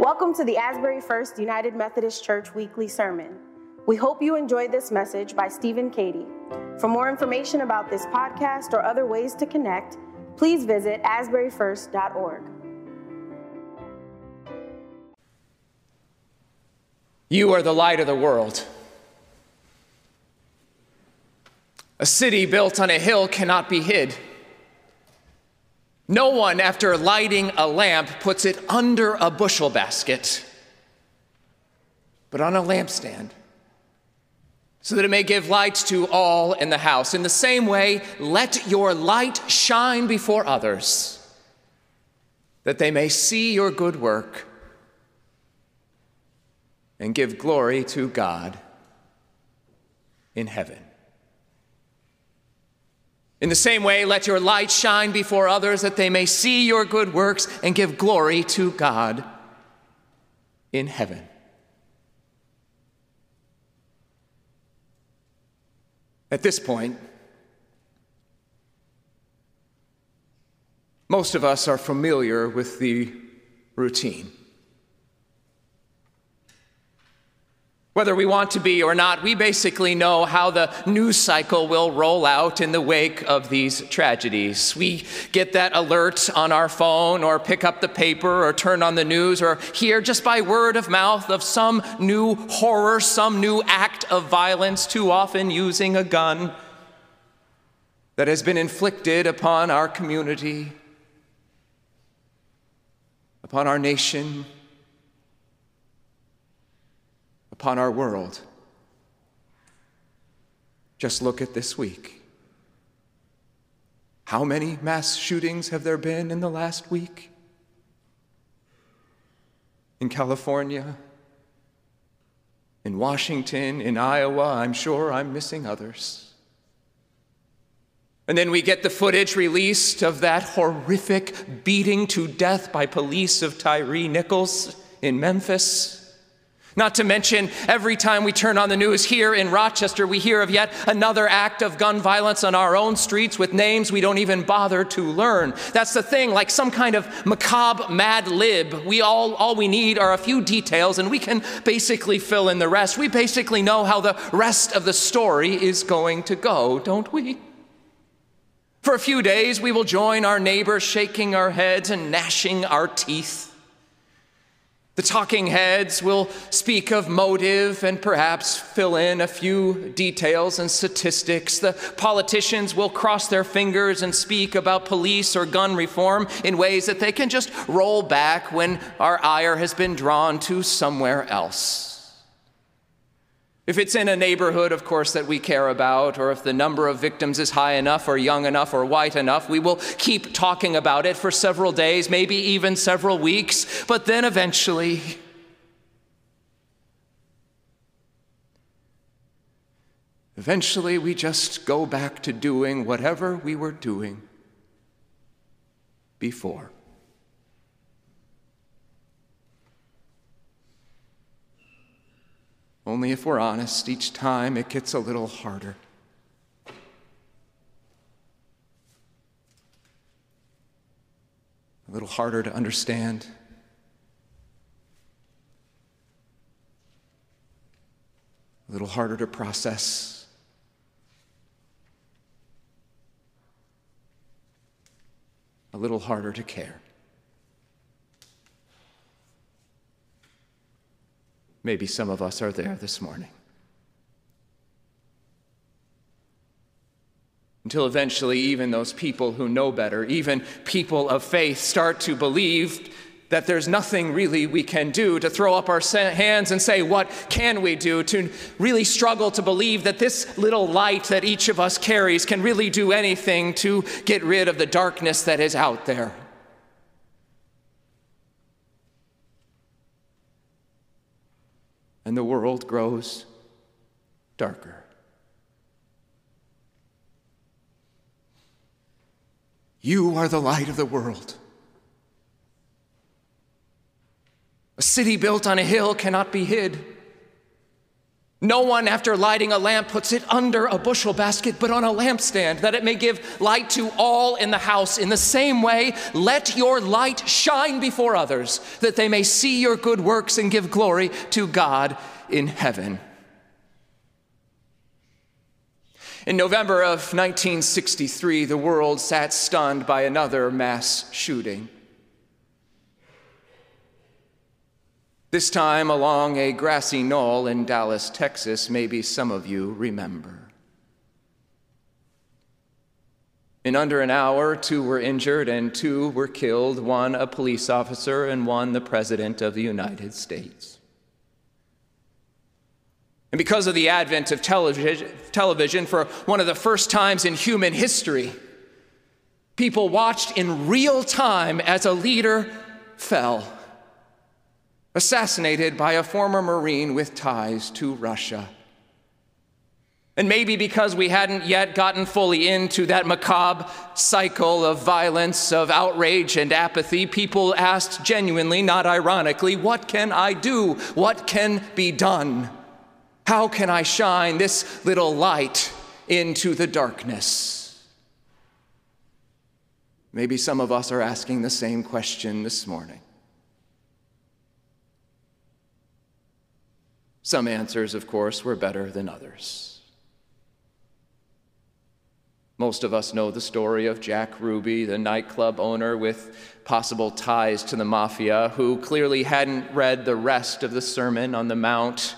Welcome to the Asbury First United Methodist Church weekly sermon. We hope you enjoyed this message by Stephen Cady. For more information about this podcast or other ways to connect, please visit asburyfirst.org. You are the light of the world. A city built on a hill cannot be hid. No one, after lighting a lamp, puts it under a bushel basket, but on a lampstand, so that it may give light to all in the house. In the same way, let your light shine before others, that they may see your good work and give glory to God in heaven. In the same way, let your light shine before others that they may see your good works and give glory to God in heaven. At this point, most of us are familiar with the routine. Whether we want to be or not, we basically know how the news cycle will roll out in the wake of these tragedies. We get that alert on our phone, or pick up the paper, or turn on the news, or hear just by word of mouth of some new horror, some new act of violence, too often using a gun, that has been inflicted upon our community, upon our nation upon our world. Just look at this week. How many mass shootings have there been in the last week? In California, in Washington, in Iowa, I'm sure I'm missing others. And then we get the footage released of that horrific beating to death by police of Tyre Nichols in Memphis. Not to mention, every time we turn on the news here in Rochester, we hear of yet another act of gun violence on our own streets with names we don't even bother to learn. That's the thing, like some kind of macabre mad lib. We all, all we need are a few details and we can basically fill in the rest. We basically know how the rest of the story is going to go, don't we? For a few days, we will join our neighbors, shaking our heads and gnashing our teeth. The talking heads will speak of motive and perhaps fill in a few details and statistics. The politicians will cross their fingers and speak about police or gun reform in ways that they can just roll back when our ire has been drawn to somewhere else. If it's in a neighborhood, of course, that we care about, or if the number of victims is high enough, or young enough, or white enough, we will keep talking about it for several days, maybe even several weeks, but then eventually, eventually we just go back to doing whatever we were doing before. Only if we're honest, each time it gets a little harder. A little harder to understand. A little harder to process. A little harder to care. Maybe some of us are there this morning. Until eventually, even those people who know better, even people of faith, start to believe that there's nothing really we can do, to throw up our hands and say, What can we do? To really struggle to believe that this little light that each of us carries can really do anything to get rid of the darkness that is out there. And the world grows darker. You are the light of the world. A city built on a hill cannot be hid. No one, after lighting a lamp, puts it under a bushel basket, but on a lampstand, that it may give light to all in the house. In the same way, let your light shine before others, that they may see your good works and give glory to God in heaven. In November of 1963, the world sat stunned by another mass shooting. This time along a grassy knoll in Dallas, Texas, maybe some of you remember. In under an hour, two were injured and two were killed one a police officer and one the President of the United States. And because of the advent of television, for one of the first times in human history, people watched in real time as a leader fell assassinated by a former Marine with ties to Russia. And maybe because we hadn't yet gotten fully into that macabre cycle of violence, of outrage and apathy, people asked genuinely, not ironically, What can I do? What can be done? How can I shine this little light into the darkness? Maybe some of us are asking the same question this morning. Some answers, of course, were better than others. Most of us know the story of Jack Ruby, the nightclub owner with possible ties to the mafia, who clearly hadn't read the rest of the Sermon on the Mount,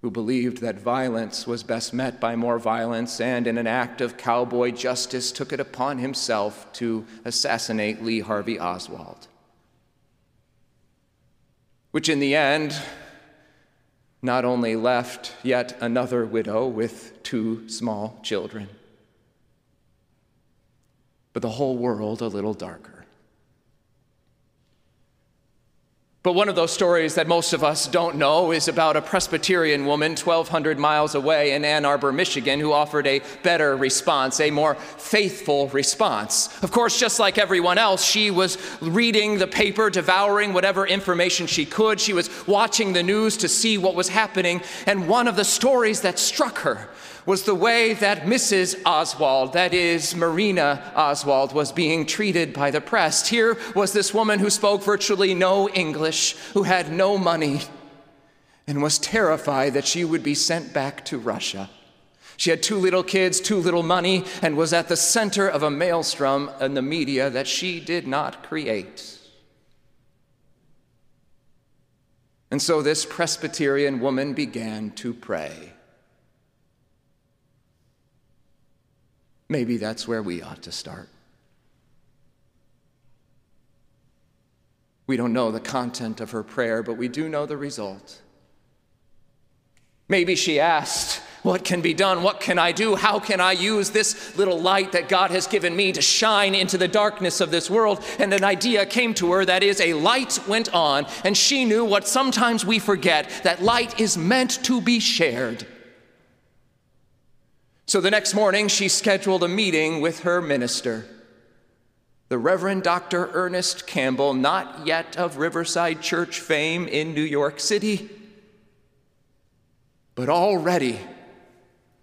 who believed that violence was best met by more violence, and in an act of cowboy justice took it upon himself to assassinate Lee Harvey Oswald which in the end not only left yet another widow with two small children, but the whole world a little darker. But one of those stories that most of us don't know is about a Presbyterian woman 1,200 miles away in Ann Arbor, Michigan, who offered a better response, a more faithful response. Of course, just like everyone else, she was reading the paper, devouring whatever information she could. She was watching the news to see what was happening. And one of the stories that struck her was the way that Mrs. Oswald, that is, Marina Oswald, was being treated by the press. Here was this woman who spoke virtually no English, who had no money, and was terrified that she would be sent back to Russia. She had two little kids, too little money, and was at the center of a maelstrom in the media that she did not create. And so this Presbyterian woman began to pray. Maybe that's where we ought to start. We don't know the content of her prayer, but we do know the result. Maybe she asked, What can be done? What can I do? How can I use this little light that God has given me to shine into the darkness of this world? And an idea came to her that is, a light went on, and she knew what sometimes we forget that light is meant to be shared. So the next morning, she scheduled a meeting with her minister, the Reverend Dr. Ernest Campbell, not yet of Riverside Church fame in New York City, but already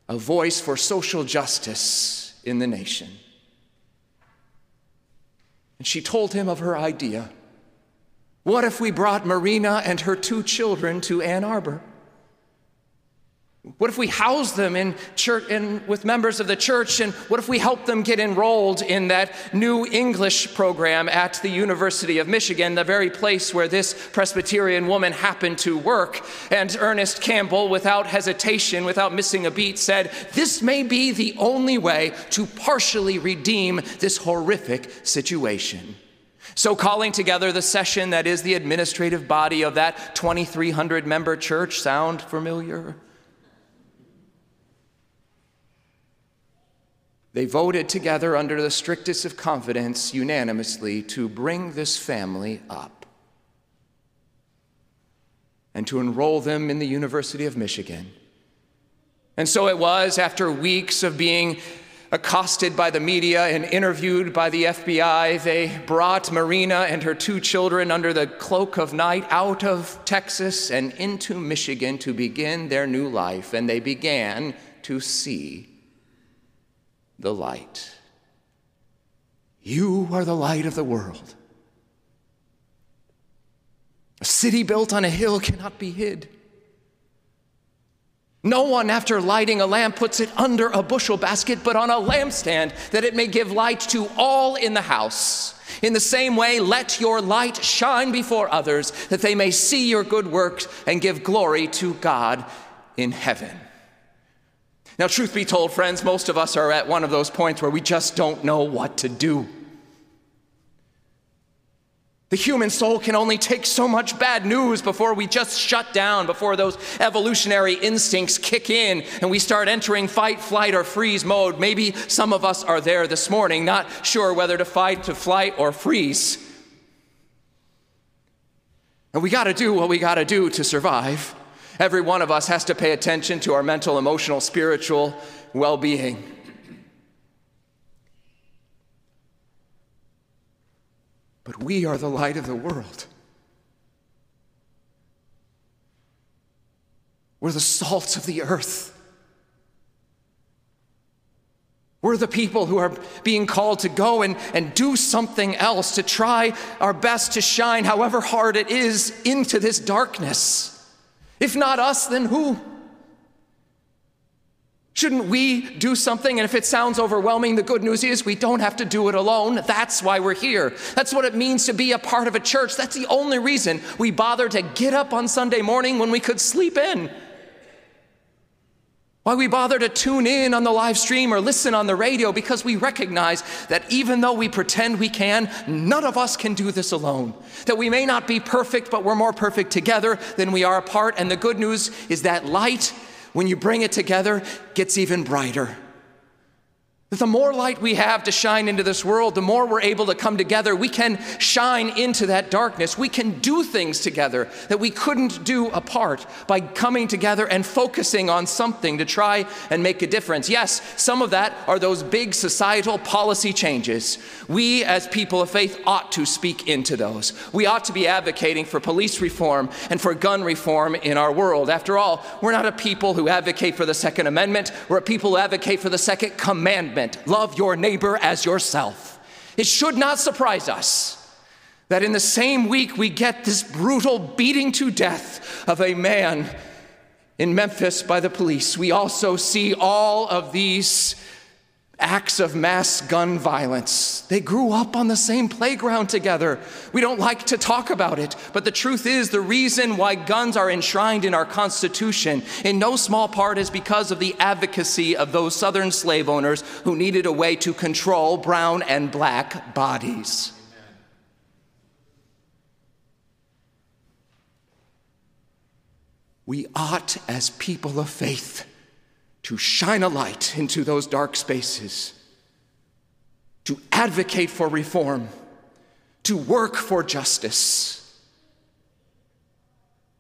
a voice for social justice in the nation. And she told him of her idea. What if we brought Marina and her two children to Ann Arbor? What if we house them in church in, with members of the church? And what if we help them get enrolled in that new English program at the University of Michigan, the very place where this Presbyterian woman happened to work? And Ernest Campbell, without hesitation, without missing a beat, said, This may be the only way to partially redeem this horrific situation. So, calling together the session that is the administrative body of that 2,300 member church, sound familiar? They voted together under the strictest of confidence unanimously to bring this family up and to enroll them in the University of Michigan. And so it was after weeks of being accosted by the media and interviewed by the FBI, they brought Marina and her two children under the cloak of night out of Texas and into Michigan to begin their new life, and they began to see the light. You are the light of the world. A city built on a hill cannot be hid. No one, after lighting a lamp, puts it under a bushel basket, but on a lampstand, that it may give light to all in the house. In the same way, let your light shine before others, that they may see your good works and give glory to God in heaven. Now, truth be told, friends, most of us are at one of those points where we just don't know what to do. The human soul can only take so much bad news before we just shut down, before those evolutionary instincts kick in and we start entering fight, flight, or freeze mode. Maybe some of us are there this morning, not sure whether to fight, to flight, or freeze. And we got to do what we got to do to survive. Every one of us has to pay attention to our mental, emotional, spiritual well being. But we are the light of the world. We're the salt of the earth. We're the people who are being called to go and, and do something else, to try our best to shine, however hard it is, into this darkness. If not us, then who? Shouldn't we do something? And if it sounds overwhelming, the good news is we don't have to do it alone. That's why we're here. That's what it means to be a part of a church. That's the only reason we bother to get up on Sunday morning when we could sleep in. Why we bother to tune in on the live stream or listen on the radio because we recognize that even though we pretend we can, none of us can do this alone. That we may not be perfect, but we're more perfect together than we are apart. And the good news is that light when you bring it together, gets even brighter. The more light we have to shine into this world, the more we're able to come together. We can shine into that darkness. We can do things together that we couldn't do apart by coming together and focusing on something to try and make a difference. Yes, some of that are those big societal policy changes. We, as people of faith, ought to speak into those. We ought to be advocating for police reform and for gun reform in our world. After all, we're not a people who advocate for the Second Amendment, we're a people who advocate for the Second Commandment love your neighbor as yourself. It should not surprise us that in the same week we get this brutal beating to death of a man in Memphis by the police. We also see all of these acts of mass gun violence. They grew up on the same playground together. We don't like to talk about it, but the truth is the reason why guns are enshrined in our Constitution, in no small part, is because of the advocacy of those Southern slave owners who needed a way to control brown and black bodies. We ought, as people of faith, to shine a light into those dark spaces, to advocate for reform, to work for justice.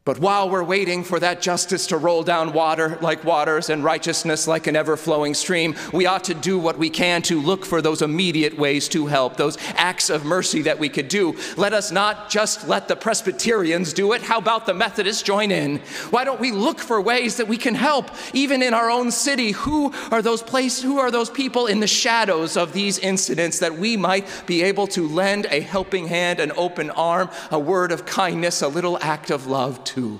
But while we're waiting for that justice to roll down water like waters and righteousness like an ever flowing stream, we ought to do what we can to look for those immediate ways to help, those acts of mercy that we could do. Let us not just let the Presbyterians do it. How about the Methodists join in? Why don't we look for ways that we can help, even in our own city? Who are those places, who are those people in the shadows of these incidents that we might be able to lend a helping hand, an open arm, a word of kindness, a little act of love to? To.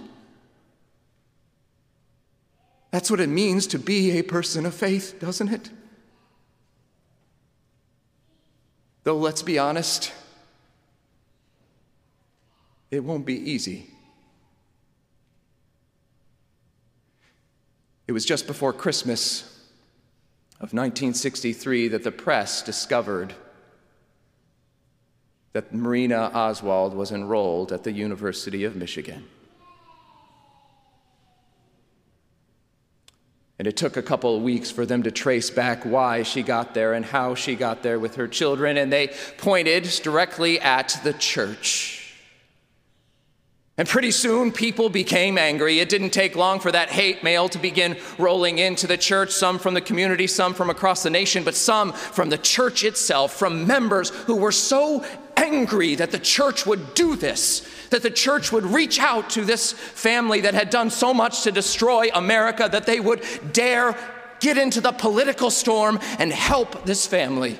That's what it means to be a person of faith, doesn't it? Though, let's be honest, it won't be easy. It was just before Christmas of 1963 that the press discovered that Marina Oswald was enrolled at the University of Michigan. And it took a couple of weeks for them to trace back why she got there and how she got there with her children. And they pointed directly at the church. And pretty soon, people became angry. It didn't take long for that hate mail to begin rolling into the church, some from the community, some from across the nation, but some from the church itself, from members who were so angry that the church would do this, that the church would reach out to this family that had done so much to destroy America, that they would dare get into the political storm and help this family.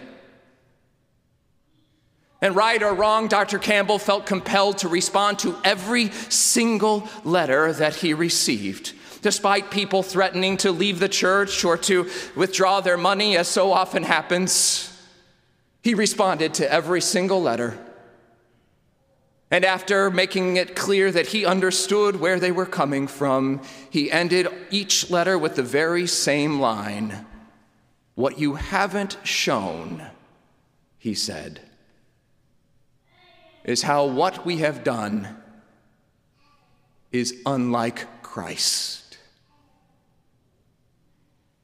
And right or wrong, Dr. Campbell felt compelled to respond to every single letter that he received. Despite people threatening to leave the church or to withdraw their money, as so often happens, he responded to every single letter. And after making it clear that he understood where they were coming from, he ended each letter with the very same line What you haven't shown, he said is how what we have done is unlike Christ.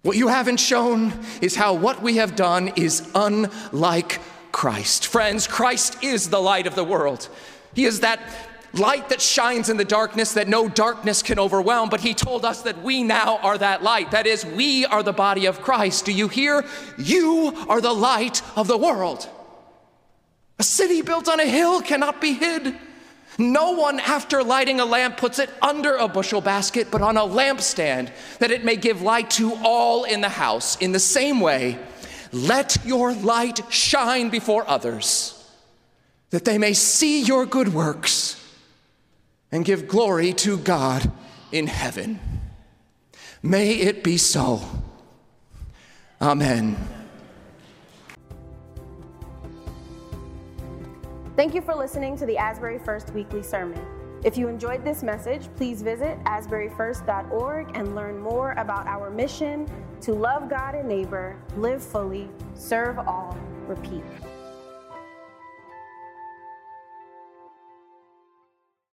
What you haven't shown is how what we have done is unlike Christ. Friends, Christ is the light of the world. He is that light that shines in the darkness that no darkness can overwhelm, but He told us that we now are that light. That is, we are the body of Christ. Do you hear? You are the light of the world. A city built on a hill cannot be hid. No one, after lighting a lamp, puts it under a bushel basket, but on a lampstand, that it may give light to all in the house. In the same way, let your light shine before others, that they may see your good works and give glory to God in heaven. May it be so. Amen. Thank you for listening to the Asbury First Weekly Sermon. If you enjoyed this message, please visit asburyfirst.org and learn more about our mission to love God and neighbor, live fully, serve all, repeat.